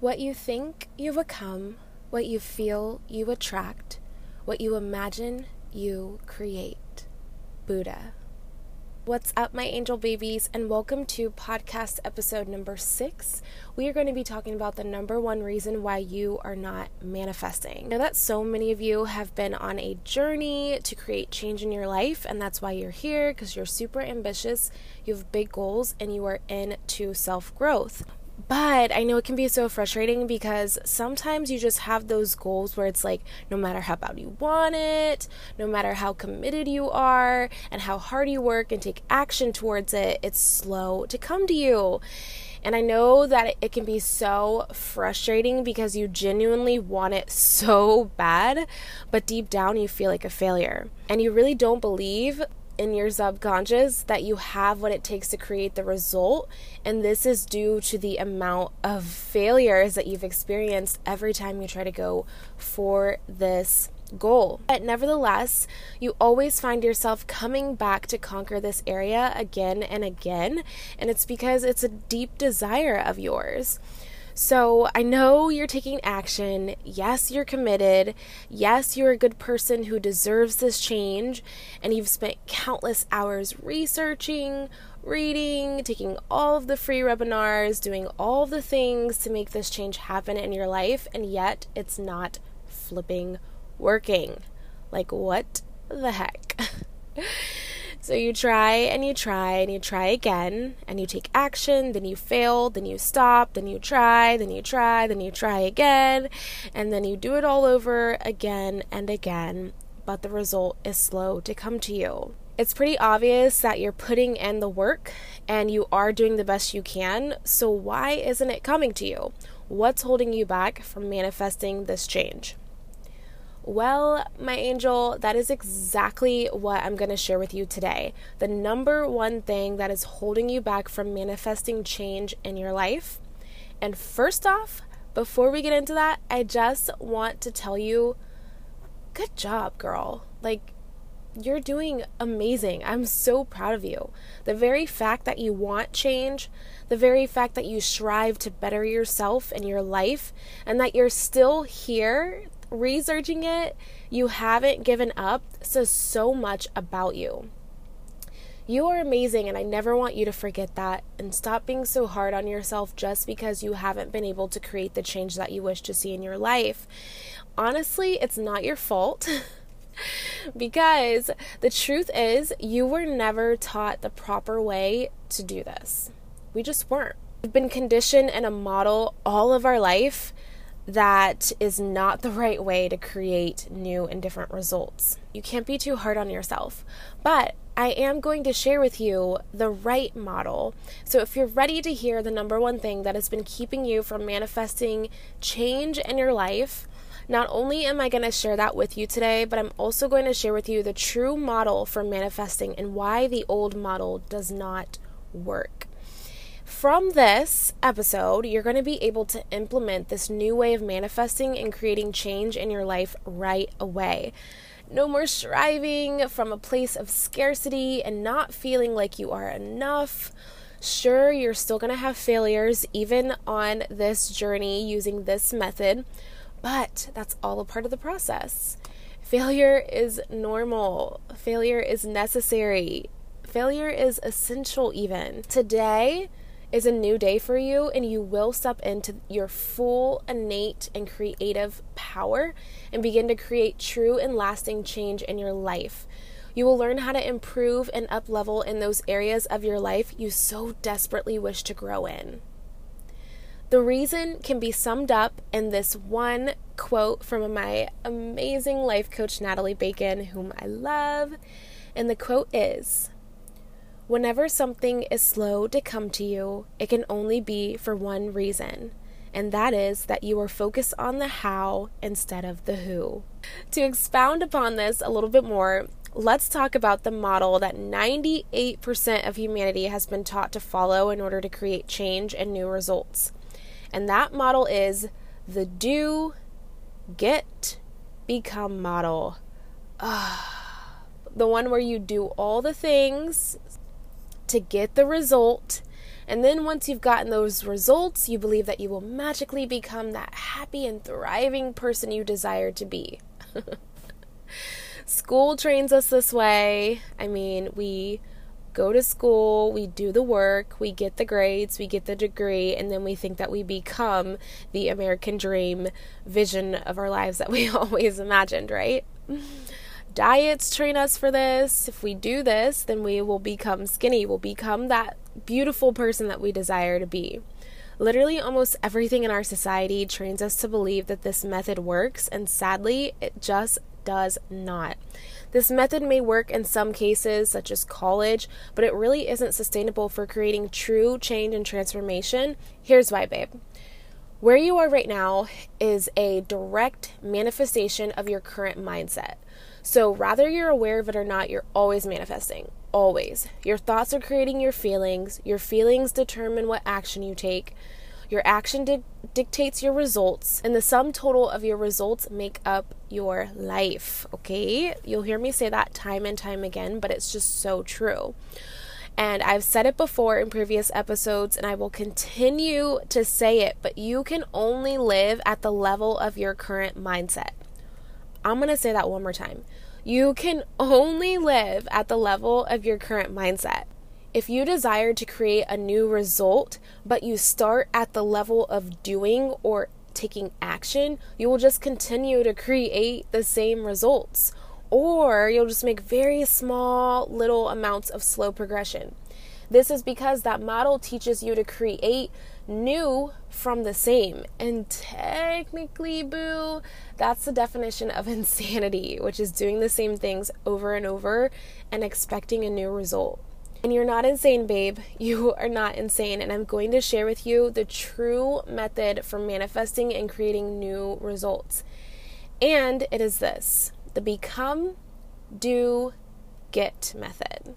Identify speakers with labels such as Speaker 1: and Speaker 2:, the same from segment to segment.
Speaker 1: What you think, you become. What you feel, you attract. What you imagine, you create. Buddha. What's up, my angel babies, and welcome to podcast episode number six. We are going to be talking about the number one reason why you are not manifesting. I know that so many of you have been on a journey to create change in your life, and that's why you're here because you're super ambitious, you have big goals, and you are into self growth. But I know it can be so frustrating because sometimes you just have those goals where it's like, no matter how bad you want it, no matter how committed you are, and how hard you work and take action towards it, it's slow to come to you. And I know that it can be so frustrating because you genuinely want it so bad, but deep down you feel like a failure. And you really don't believe in your subconscious that you have what it takes to create the result. And this is due to the amount of failures that you've experienced every time you try to go for this goal. But nevertheless, you always find yourself coming back to conquer this area again and again. And it's because it's a deep desire of yours. So I know you're taking action. Yes, you're committed. Yes, you're a good person who deserves this change. And you've spent countless hours researching, reading, taking all of the free webinars, doing all the things to make this change happen in your life. And yet it's not flipping working. Like, what the heck? So you try and you try and you try again and you take action, then you fail, then you stop, then you try, then you try, then you try again, and then you do it all over again and again, but the result is slow to come to you. It's pretty obvious that you're putting in the work and you are doing the best you can, so why isn't it coming to you? What's holding you back from manifesting this change? Well, my angel, that is exactly what I'm going to share with you today. The number one thing that is holding you back from manifesting change in your life. And first off, before we get into that, I just want to tell you good job, girl. Like, you're doing amazing. I'm so proud of you. The very fact that you want change, the very fact that you strive to better yourself and your life, and that you're still here researching it, you haven't given up, says so much about you. You are amazing, and I never want you to forget that. And stop being so hard on yourself just because you haven't been able to create the change that you wish to see in your life. Honestly, it's not your fault. because the truth is, you were never taught the proper way to do this. We just weren't. We've been conditioned in a model all of our life that is not the right way to create new and different results. You can't be too hard on yourself. But I am going to share with you the right model. So, if you're ready to hear the number one thing that has been keeping you from manifesting change in your life, not only am I going to share that with you today, but I'm also going to share with you the true model for manifesting and why the old model does not work. From this episode, you're going to be able to implement this new way of manifesting and creating change in your life right away. No more striving from a place of scarcity and not feeling like you are enough. Sure, you're still going to have failures even on this journey using this method, but that's all a part of the process. Failure is normal, failure is necessary, failure is essential, even. Today, is a new day for you, and you will step into your full, innate, and creative power and begin to create true and lasting change in your life. You will learn how to improve and uplevel in those areas of your life you so desperately wish to grow in. The reason can be summed up in this one quote from my amazing life coach, Natalie Bacon, whom I love. And the quote is Whenever something is slow to come to you, it can only be for one reason, and that is that you are focused on the how instead of the who. To expound upon this a little bit more, let's talk about the model that 98% of humanity has been taught to follow in order to create change and new results. And that model is the do, get, become model. Ah, the one where you do all the things to get the result And then once you've gotten those results, you believe that you will magically become that happy and thriving person you desire to be. School trains us this way. I mean, we go to school, we do the work, we get the grades, we get the degree, and then we think that we become the American dream vision of our lives that we always imagined, right? Diets train us for this. If we do this, then we will become skinny, we'll become that beautiful person that we desire to be. Literally, almost everything in our society trains us to believe that this method works, and sadly, it just does not. This method may work in some cases, such as college, but it really isn't sustainable for creating true change and transformation. Here's why, babe. Where you are right now is a direct manifestation of your current mindset. So, whether you're aware of it or not, you're always manifesting. Always. Your thoughts are creating your feelings. Your feelings determine what action you take. Your action di- dictates your results, and the sum total of your results make up your life. Okay? You'll hear me say that time and time again, but it's just so true. And I've said it before in previous episodes, and I will continue to say it, but you can only live at the level of your current mindset. I'm going to say that one more time. You can only live at the level of your current mindset. If you desire to create a new result, but you start at the level of doing or taking action, you will just continue to create the same results. Or you'll just make very small little amounts of slow progression. This is because that model teaches you to create new from the same. And technically, boo, that's the definition of insanity, which is doing the same things over and over and expecting a new result. And you're not insane, babe. You are not insane. And I'm going to share with you the true method for manifesting and creating new results. And it is this the become, do, get method.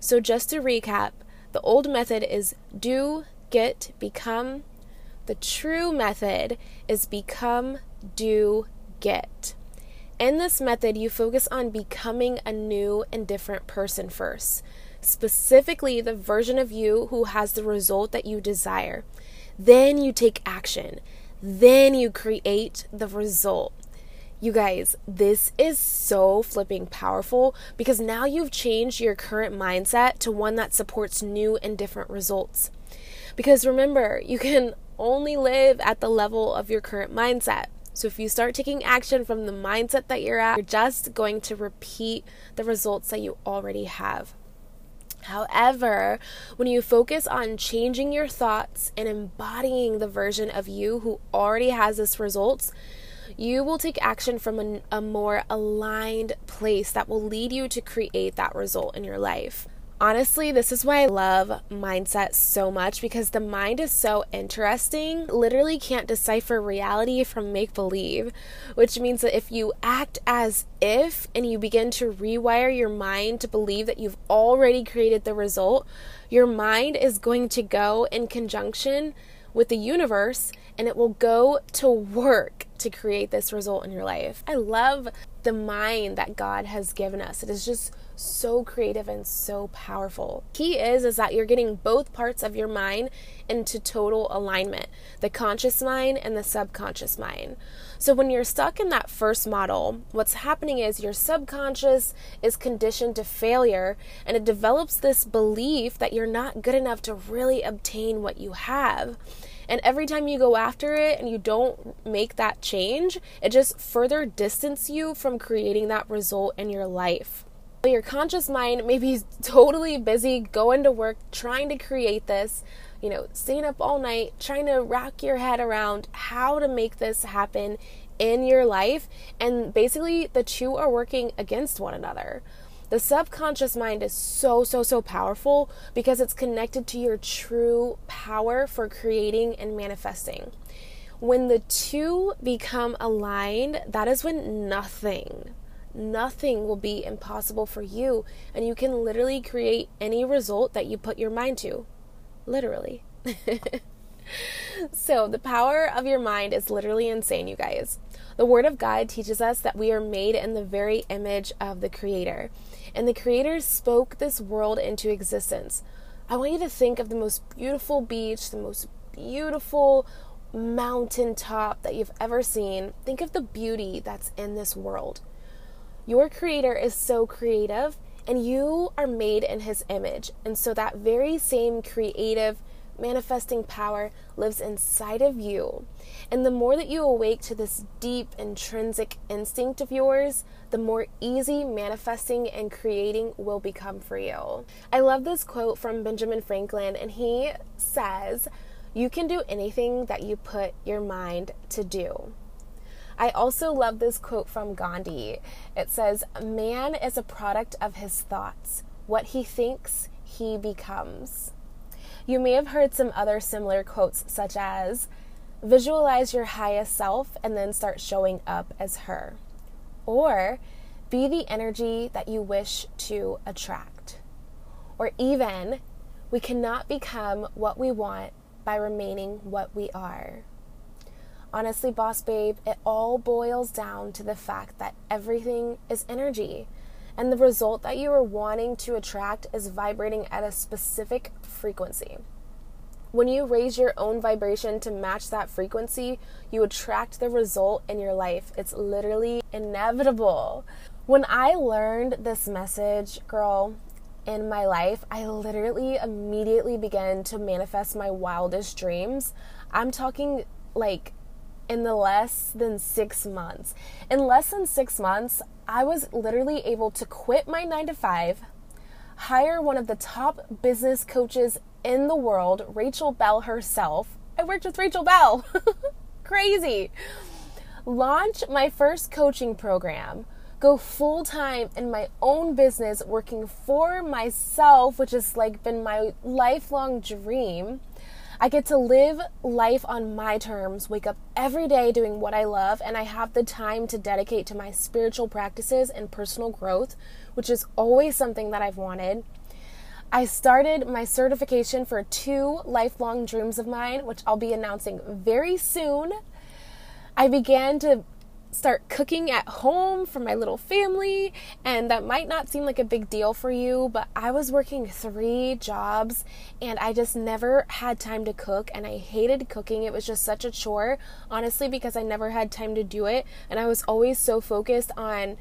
Speaker 1: So, just to recap, the old method is do, get, become. The true method is become, do, get. In this method, you focus on becoming a new and different person first specifically the version of you who has the result that you desire. Then you take action. Then you create the result. You guys, this is so flipping powerful because now you've changed your current mindset to one that supports new and different results. Because remember, you can only live at the level of your current mindset. So if you start taking action from the mindset that you're at, you're just going to repeat the results that you already have. However, when you focus on changing your thoughts and embodying the version of you who already has this results, you will take action from a, a, more aligned place that will lead you to create that result in your life. Honestly, this is why I love mindset so much because the mind is so interesting, literally can't decipher reality from make believe, which means that if you act as if and you begin to rewire your mind to believe that you've already created the result, your mind is going to go in conjunction with the universe and it will go to work to create this result in your life. I love the mind that God has given us. It is just so creative and so powerful. Key is is that you're getting both parts of your mind into total alignment, the conscious mind and the subconscious mind. So when you're stuck in that first model, what's happening is your subconscious is conditioned to failure and it develops this belief that you're not good enough to really obtain what you have. And every time you go after it and you don't make that change, it just further distances you from creating that result in your life. Your conscious mind may be totally busy going to work, trying to create this, you know, staying up all night, trying to wrap your head around how to make this happen in your life. And basically, the two are working against one another. The subconscious mind is so, so, so powerful because it's connected to your true power for creating and manifesting. When the two become aligned, that is when nothing, nothing will be impossible for you. And you can literally create any result that you put your mind to. Literally. so, the power of your mind is literally insane, you guys. The Word of God teaches us that we are made in the very image of the Creator and the Creator spoke this world into existence. I want you to think of the most beautiful beach, the most beautiful mountaintop that you've ever seen. Think of the beauty that's in this world. Your creator is so creative and you are made in his image. And so that very same creative manifesting power lives inside of you. And the more that you awake to this deep intrinsic instinct of yours, the more easy manifesting and creating will become for you. I love this quote from Benjamin Franklin, and he says, You can do anything that you put your mind to do. I also love this quote from Gandhi. It says, Man is a product of his thoughts. What he thinks, he becomes. You may have heard some other similar quotes, such as, Visualize your highest self and then start showing up as her. Or, be the energy that you wish to attract. Or even, we cannot become what we want by remaining what we are. Honestly, boss babe, it all boils down to the fact that everything is energy. And the result that you are wanting to attract is vibrating at a specific frequency. When you raise your own vibration to match that frequency, you attract the result in your life. It's literally inevitable. When I learned this message, girl, in my life, I literally immediately began to manifest my wildest dreams. I'm talking like in the less than six months. In less than six months, I was literally able to quit my nine to five, hire one of the top business coaches in the world, Rachel Bell herself. I worked with Rachel Bell. Crazy. Launch my first coaching program. Go full time in my own business, working for myself, which has like been my lifelong dream I get to live life on my terms, wake up every day doing what I love, and I have the time to dedicate to my spiritual practices and personal growth, which is always something that I've wanted. I started my certification for two lifelong dreams of mine, which I'll be announcing very soon. I began to start cooking at home for my little family. And that might not seem like a big deal for you, but I was working three jobs and I just never had time to cook. And I hated cooking. It was just such a chore, honestly, because I never had time to do it. And I was always so focused on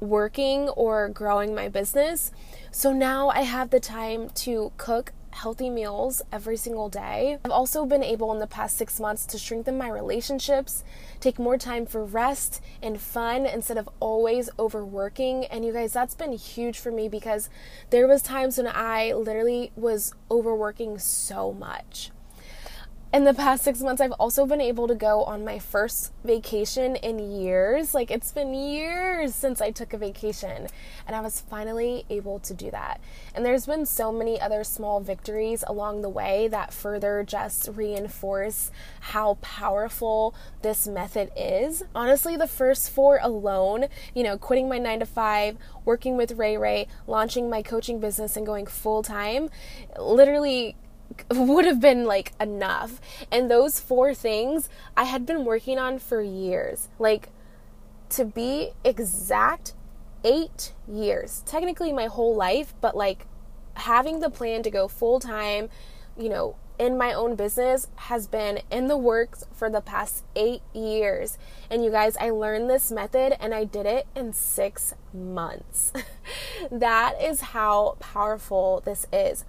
Speaker 1: working or growing my business. So now I have the time to cook healthy meals every single day. I've also been able in the past six months to strengthen my relationships, take more time for rest and fun instead of always overworking. And you guys, that's been huge for me because there was times when I literally was overworking so much in the past six months, I've also been able to go on my first vacation in years. Like, it's been years since I took a vacation, and I was finally able to do that. And there's been so many other small victories along the way that further just reinforce how powerful this method is. Honestly, the first four alone, you know, quitting my nine to five, working with Ray Ray, launching my coaching business, and going full time, literally would have been like enough. And those four things I had been working on for years. Like, to be exact, eight years. Technically, my whole life, but like having the plan to go full time, you know, in my own business has been in the works for the past eight years. And you guys, I learned this method and I did it in six months. that is how powerful this is.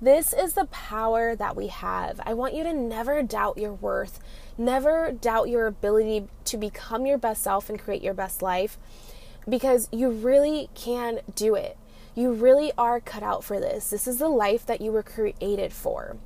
Speaker 1: This is the power that we have. I want you to never doubt your worth, never doubt your ability to become your best self and create your best life because you really can do it. You really are cut out for this. This is the life that you were created for.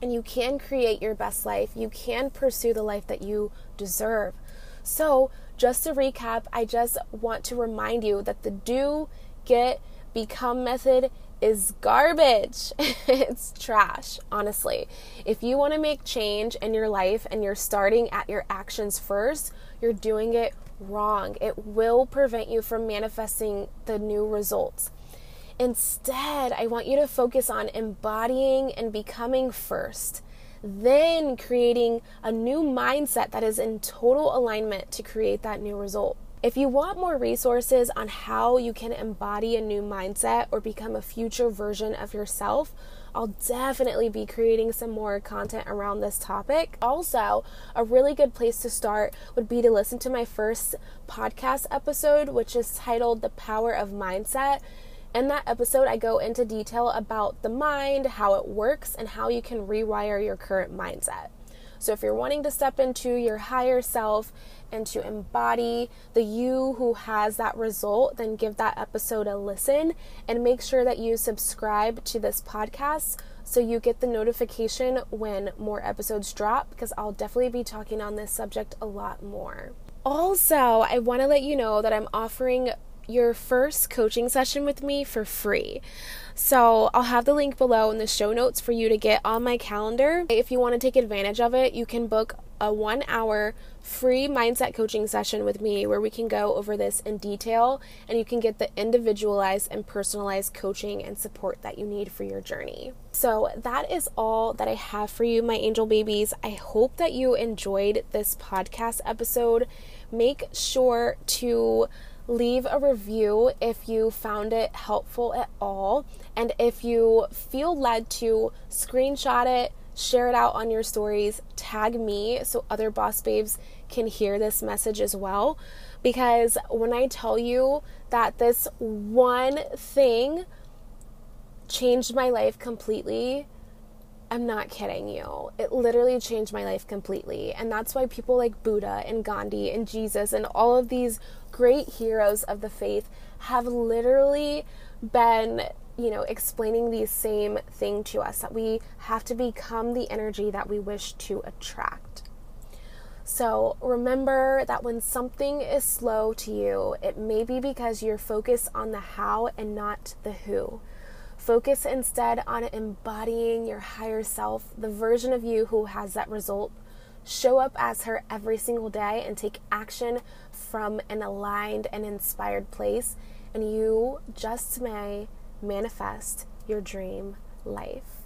Speaker 1: And you can create your best life. You can pursue the life that you deserve. So, just to recap, I just want to remind you that the do, get, become method is garbage. it's trash, honestly. If you want to make change in your life and you're starting at your actions first, you're doing it wrong. It will prevent you from manifesting the new results. Instead, I want you to focus on embodying and becoming first, then creating a new mindset that is in total alignment to create that new result. If you want more resources on how you can embody a new mindset or become a future version of yourself, I'll definitely be creating some more content around this topic. Also, a really good place to start would be to listen to my first podcast episode, which is titled The Power of Mindset. In that episode, I go into detail about the mind, how it works, and how you can rewire your current mindset. So, if you're wanting to step into your higher self and to embody the you who has that result, then give that episode a listen and make sure that you subscribe to this podcast so you get the notification when more episodes drop because I'll definitely be talking on this subject a lot more. Also, I want to let you know that I'm offering your first coaching session with me for free. So I'll have the link below in the show notes for you to get on my calendar. If you want to take advantage of it, you can book a one hour free mindset coaching session with me where we can go over this in detail and you can get the individualized and personalized coaching and support that you need for your journey. So, that is all that I have for you, my angel babies. I hope that you enjoyed this podcast episode. Make sure to leave a review if you found it helpful at all. And if you feel led to screenshot it, share it out on your stories, tag me so other boss babes can hear this message as well. Because when I tell you that this one thing changed my life completely, I'm not kidding you. It literally changed my life completely. And that's why people like Buddha and Gandhi and Jesus and all of these great heroes of the faith have literally been, you know, explaining the same thing to us that we have to become the energy that we wish to attract. So remember that when something is slow to you, it may be because you're focused on the how and not the who. Focus instead on embodying your higher self, the version of you who has that result. Show up as her every single day and take action from an aligned and inspired place, and you just may manifest your dream life.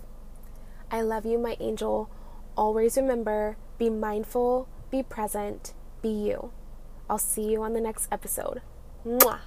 Speaker 1: I love you, my angel. Always remember be mindful, be present, be you. I'll see you on the next episode. Mwah.